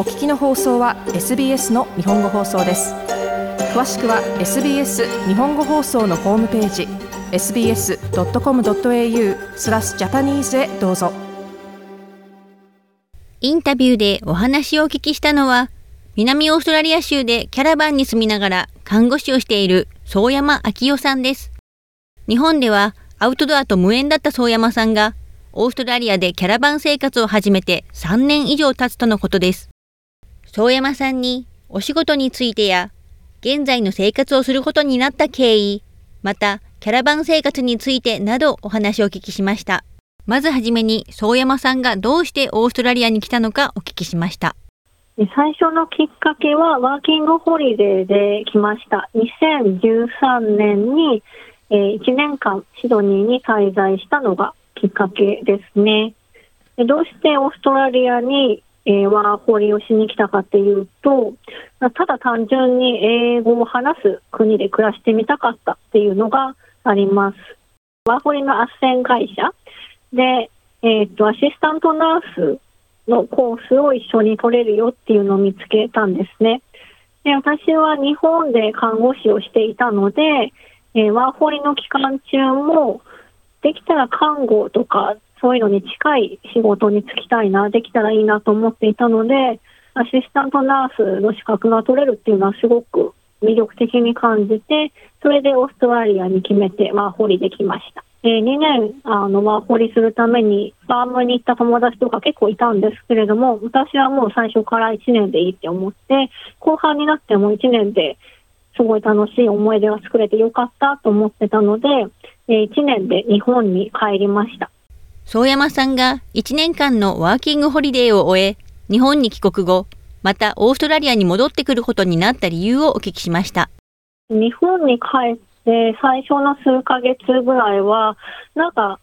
お聞きの放送は SBS の日本語放送です。詳しくは SBS 日本語放送のホームページ sbs.com.au スラスジャパニーズへどうぞ。インタビューでお話をお聞きしたのは南オーストラリア州でキャラバンに住みながら看護師をしている宗山昭夫さんです。日本ではアウトドアと無縁だった宗山さんがオーストラリアでキャラバン生活を始めて3年以上経つとのことです。宗山さんにお仕事についてや、現在の生活をすることになった経緯、またキャラバン生活についてなどお話をお聞きしました。まずはじめに宗山さんがどうしてオーストラリアに来たのかお聞きしました。最初のきっかけはワーキングホリデーで来ました。2013年に、え、1年間シドニーに滞在したのがきっかけですね。どうしてオーストラリアに、え、ワーホリをしに来たかっていうと、ただ単純に英語を話す国で暮らしてみたかったっていうのがあります。ワーホリの斡旋会社で、えっ、と、アシスタントナースのコースを一緒に取れるよっていうのを見つけたんですね。で私は日本で看護師をしていたので、えー、ワーホリの期間中もできたら看護とかそういうのに近い仕事に就きたいな、できたらいいなと思っていたので、アシスタントナースの資格が取れるっていうのはすごく魅力的に感じて、それでオーストラリアに決めてワーホリできました。えー、2年あのワーホリするためにファームに行った友達とか結構いたんですけれども、私はもう最初から1年でいいって思って、後半になっても1年ですごい楽しい思い出が作れてよかったと思ってたので、え1年で日本に帰りました。宗山さんが1年間のワーキングホリデーを終え、日本に帰国後、またオーストラリアに戻ってくることになった理由をお聞きしました。日本に帰って最初の数ヶ月ぐらいは、なんか、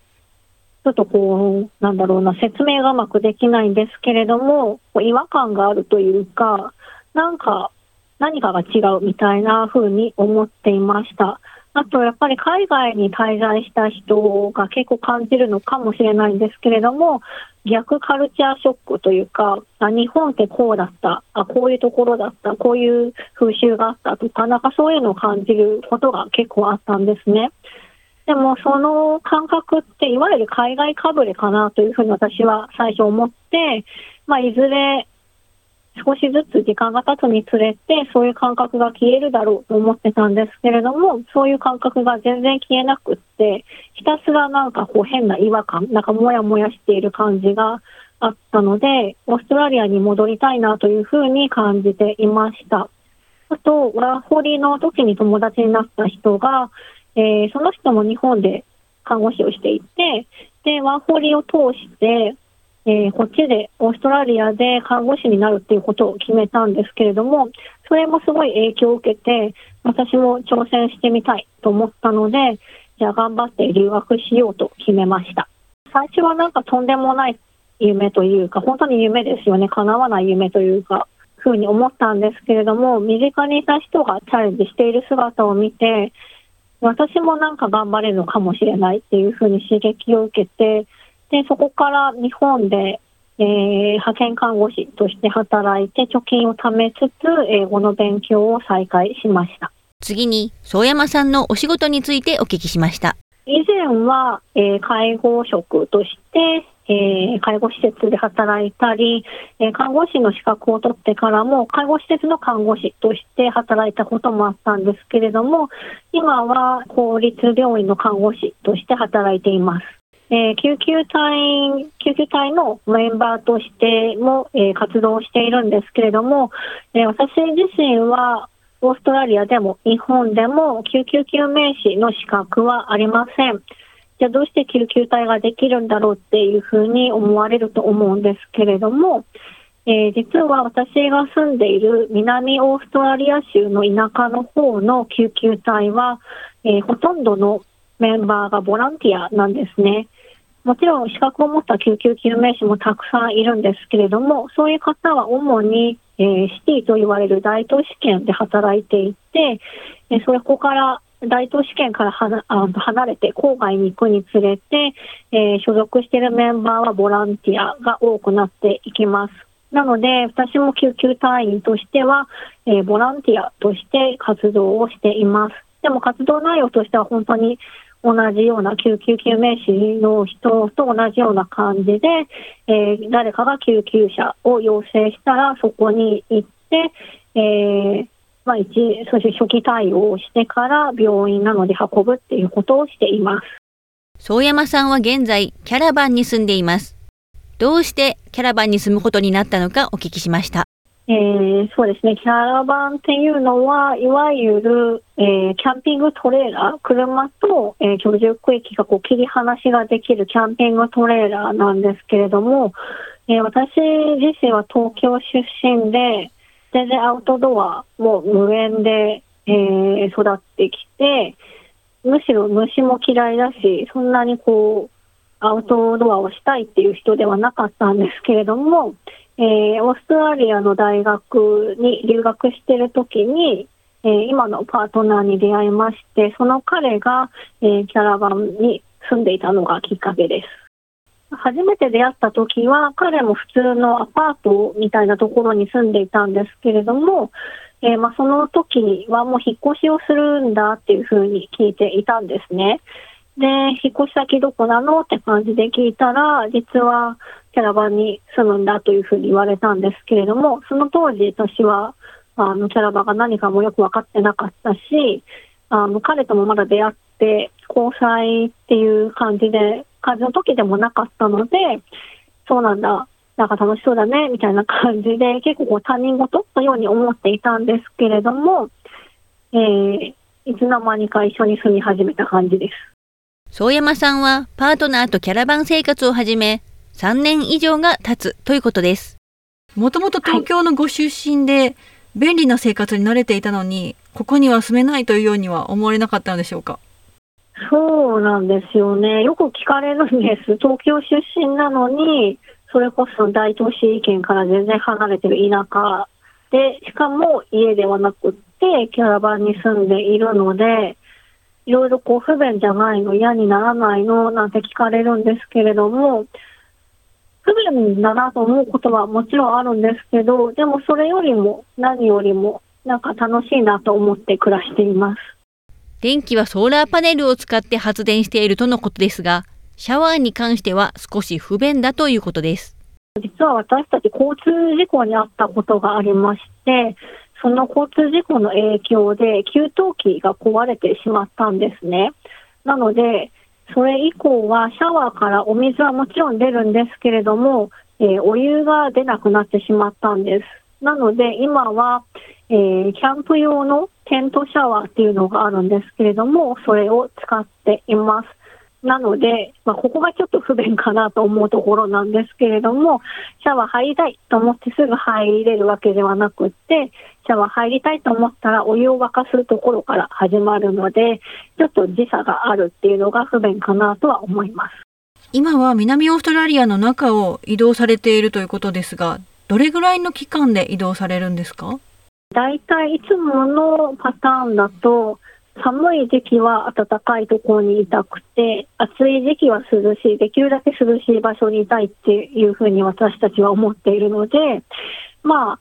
ちょっとこう、なんだろうな、説明がうまくできないんですけれども、違和感があるというか、なんか何かが違うみたいな風に思っていました。あと、やっぱり海外に滞在した人が結構感じるのかもしれないんですけれども、逆カルチャーショックというか、あ日本ってこうだった、あこういうところだった、こういう風習があったとか、なんかそういうのを感じることが結構あったんですね。でも、その感覚って、いわゆる海外かぶれかなというふうに私は最初思って、まあ、いずれ少しずつ時間が経つにつれて、そういう感覚が消えるだろうと思ってたんですけれども、そういう感覚が全然消えなくって、ひたすらなんかこう変な違和感、なんかもやもやしている感じがあったので、オーストラリアに戻りたいなというふうに感じていました。あと、ワーホリの時に友達になった人が、えー、その人も日本で看護師をしていて、で、ワーホリを通して、えー、こっちでオーストラリアで看護師になるっていうことを決めたんですけれども、それもすごい影響を受けて、私も挑戦してみたいと思ったので、じゃあ頑張って留学しようと決めました。最初はなんかとんでもない夢というか、本当に夢ですよね。叶わない夢というか、ふうに思ったんですけれども、身近にいた人がチャレンジしている姿を見て、私もなんか頑張れるのかもしれないっていうふうに刺激を受けて、で、そこから日本で、えー、派遣看護師として働いて貯金を貯めつつ、英語の勉強を再開しました。次に、宗山さんのお仕事についてお聞きしました。以前は、えー、介護職として、えー、介護施設で働いたり、えー、看護師の資格を取ってからも、介護施設の看護師として働いたこともあったんですけれども、今は公立病院の看護師として働いています。えー、救急隊、救急隊のメンバーとしても、えー、活動しているんですけれども、えー、私自身はオーストラリアでも日本でも救急救命士の資格はありません。じゃあどうして救急隊ができるんだろうっていうふうに思われると思うんですけれども、えー、実は私が住んでいる南オーストラリア州の田舎の方の救急隊は、え、ほとんどのメンバーがボランティアなんですね。もちろん資格を持った救急救命士もたくさんいるんですけれども、そういう方は主に、えー、シティと言われる大都市圏で働いていて、えそこから大都市圏から離れて郊外に行くにつれて、えー、所属しているメンバーはボランティアが多くなっていきます。なので、私も救急隊員としては、えー、ボランティアとして活動をしています。でも活動内容としては本当に同じような救急救命士の人と同じような感じで、えー、誰かが救急車を要請したらそこに行って、えーまあ、一そして初期対応をしてから病院なので運ぶっていうことをしています。宗山さんは現在キャラバンに住んでいます。どうしてキャラバンに住むことになったのかお聞きしました。えー、そうですね、キャラバンっていうのは、いわゆる、えー、キャンピングトレーラー、車と、えー、居住区域がこう切り離しができるキャンピングトレーラーなんですけれども、えー、私自身は東京出身で、全然アウトドアも無縁で、えー、育ってきて、むしろ虫も嫌いだし、そんなにこう、アウトドアをしたいっていう人ではなかったんですけれども、えー、オーストラリアの大学に留学している時に、えー、今のパートナーに出会いまして、その彼が、えー、キャラバンに住んでいたのがきっかけです。初めて出会った時は、彼も普通のアパートみたいなところに住んでいたんですけれども、えー、まあ、その時はもう引っ越しをするんだっていうふうに聞いていたんですね。で、引っ越し先どこなのって感じで聞いたら、実はキャラバンに住むんだというふうに言われたんですけれども、その当時私は、あの、キャラバンが何かもよく分かってなかったし、あの、彼ともまだ出会って、交際っていう感じで、感じの時でもなかったので、そうなんだ、なんか楽しそうだね、みたいな感じで、結構こう他人事のように思っていたんですけれども、えー、いつの間にか一緒に住み始めた感じです。宗山さんはパートナーとキャラバン生活を始め3年以上が経つということです。もともと東京のご出身で、便利な生活に慣れていたのに、ここには住めないというようには思われなかったのでしょうか？そうなんですよね。よく聞かれるんです。東京出身なのに、それこそ大都市圏から全然離れてる田舎で、しかも家ではなくって、キャラバンに住んでいるので、いろいろこう不便じゃないの、嫌にならないのなんて聞かれるんですけれども、不便だなと思うことはもちろんあるんですけど、でもそれよりも何よりもなんか楽しいなと思って暮らしています。電気はソーラーパネルを使って発電しているとのことですが、シャワーに関しては少し不便だということです。実は私たち交通事故に遭ったことがありまして、その交通事故の影響で給湯器が壊れてしまったんですね。なので、それ以降はシャワーからお水はもちろん出るんですけれども、えー、お湯が出なくなってしまったんです。なので今は、えー、キャンプ用のテントシャワーっていうのがあるんですけれども、それを使っています。なので、まあ、ここがちょっと不便かなと思うところなんですけれども、シャワー入りたいと思ってすぐ入れるわけではなくって、シャワー入りたいと思ったらお湯を沸かすところから始まるので、ちょっと時差があるっていうのが不便かなとは思います。今は南オーストラリアの中を移動されているということですが、どれぐらいの期間で移動されるんですか？大体いつものパターンだと、寒い時期は暖かいところにいたくて、暑い時期は涼しい、できるだけ涼しい場所にいたいっていうふうに私たちは思っているので、まあ、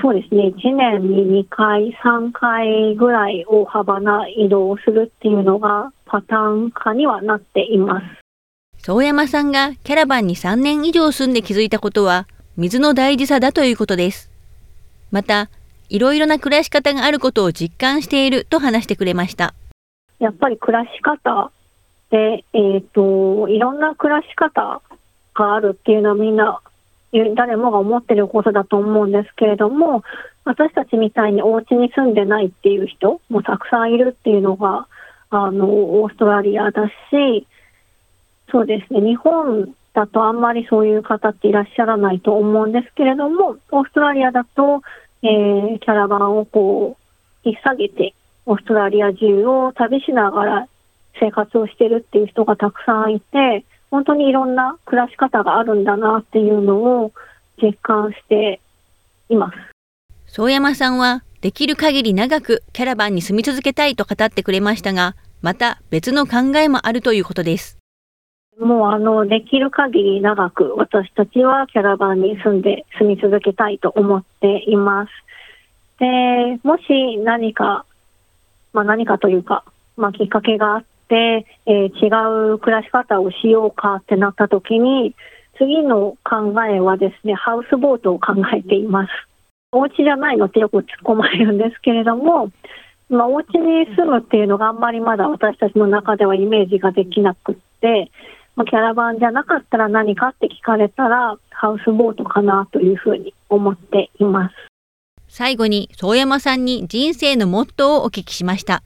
そうですね、1年に2回、3回ぐらい大幅な移動をするっていうのがパターン化にはなっています。宗山さんがキャラバンに3年以上住んで気づいたことは、水の大事さだということです。また、いろいろな暮らし方があることを実感していると話してくれました。やっぱり暮らし方で、えっ、ー、と、いろんな暮らし方があるっていうのはみんな誰もが思ってることだと思うんですけれども、私たちみたいにお家に住んでないっていう人もたくさんいるっていうのが、あの、オーストラリアだし、そうですね、日本だとあんまりそういう方っていらっしゃらないと思うんですけれども、オーストラリアだと、えー、キャラバンをこう、引っ提げて、オーストラリア中を旅しながら生活をしてるっていう人がたくさんいて、本当にいろんな暮らし方があるんだなっていうのを実感しています。宗山さんはできる限り長くキャラバンに住み続けたいと語ってくれましたが、また別の考えもあるということです。もうあの、できる限り長く私たちはキャラバンに住んで、住み続けたいと思っています。で、もし何か、まあ何かというか、まあきっかけがあって、えー違う暮らし方をしようかってなった時に、次の考えはですね、ハウスボートを考えています。お家じゃないのってよく突っ込まれるんですけれども、まあ、お家に住むっていうのがあんまりまだ私たちの中ではイメージができなくって、まあ、キャラバンじゃなかったら何かって聞かれたら、ハウスボートかなというふうに思っています。最後に宗山さんに人生のモットーをお聞きしました。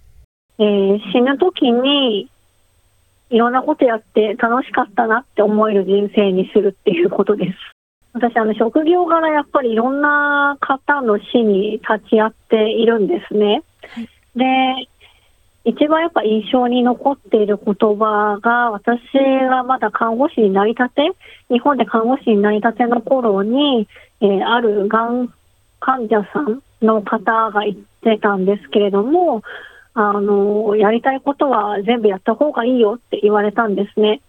えー死ぬ時に、いろんなことやって楽しかったなって思える人生にするっていうことです。私、あの、職業柄やっぱりいろんな方の死に立ち会っているんですね。で、一番やっぱ印象に残っている言葉が、私がまだ看護師になりたて、日本で看護師になりたての頃に、えーあるがん患者さんの方が言ってたんですけれども、あの、やりたいことは全部やった方がいいよって言われたんですね。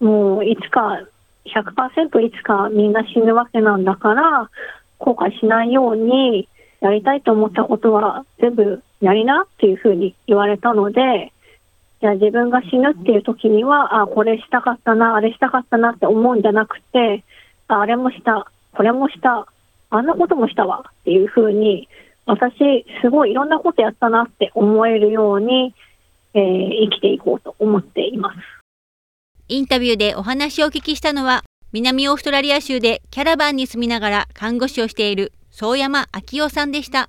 もう、いつか、100%いつかみんな死ぬわけなんだから、後悔しないように、やりたいと思ったことは全部やりなっていうふうに言われたので、じゃあ自分が死ぬっていう時には、あ、これしたかったな、あれしたかったなって思うんじゃなくて、ああれもした、これもした、あんなこともしたわっていうふうに、私、すごいいろんなことやったなって思えるように、えー生きていこうと思っています。インタビューでお話をお聞きしたのは、南オーストラリア州でキャラバンに住みながら看護師をしている宗山昭夫さんでした。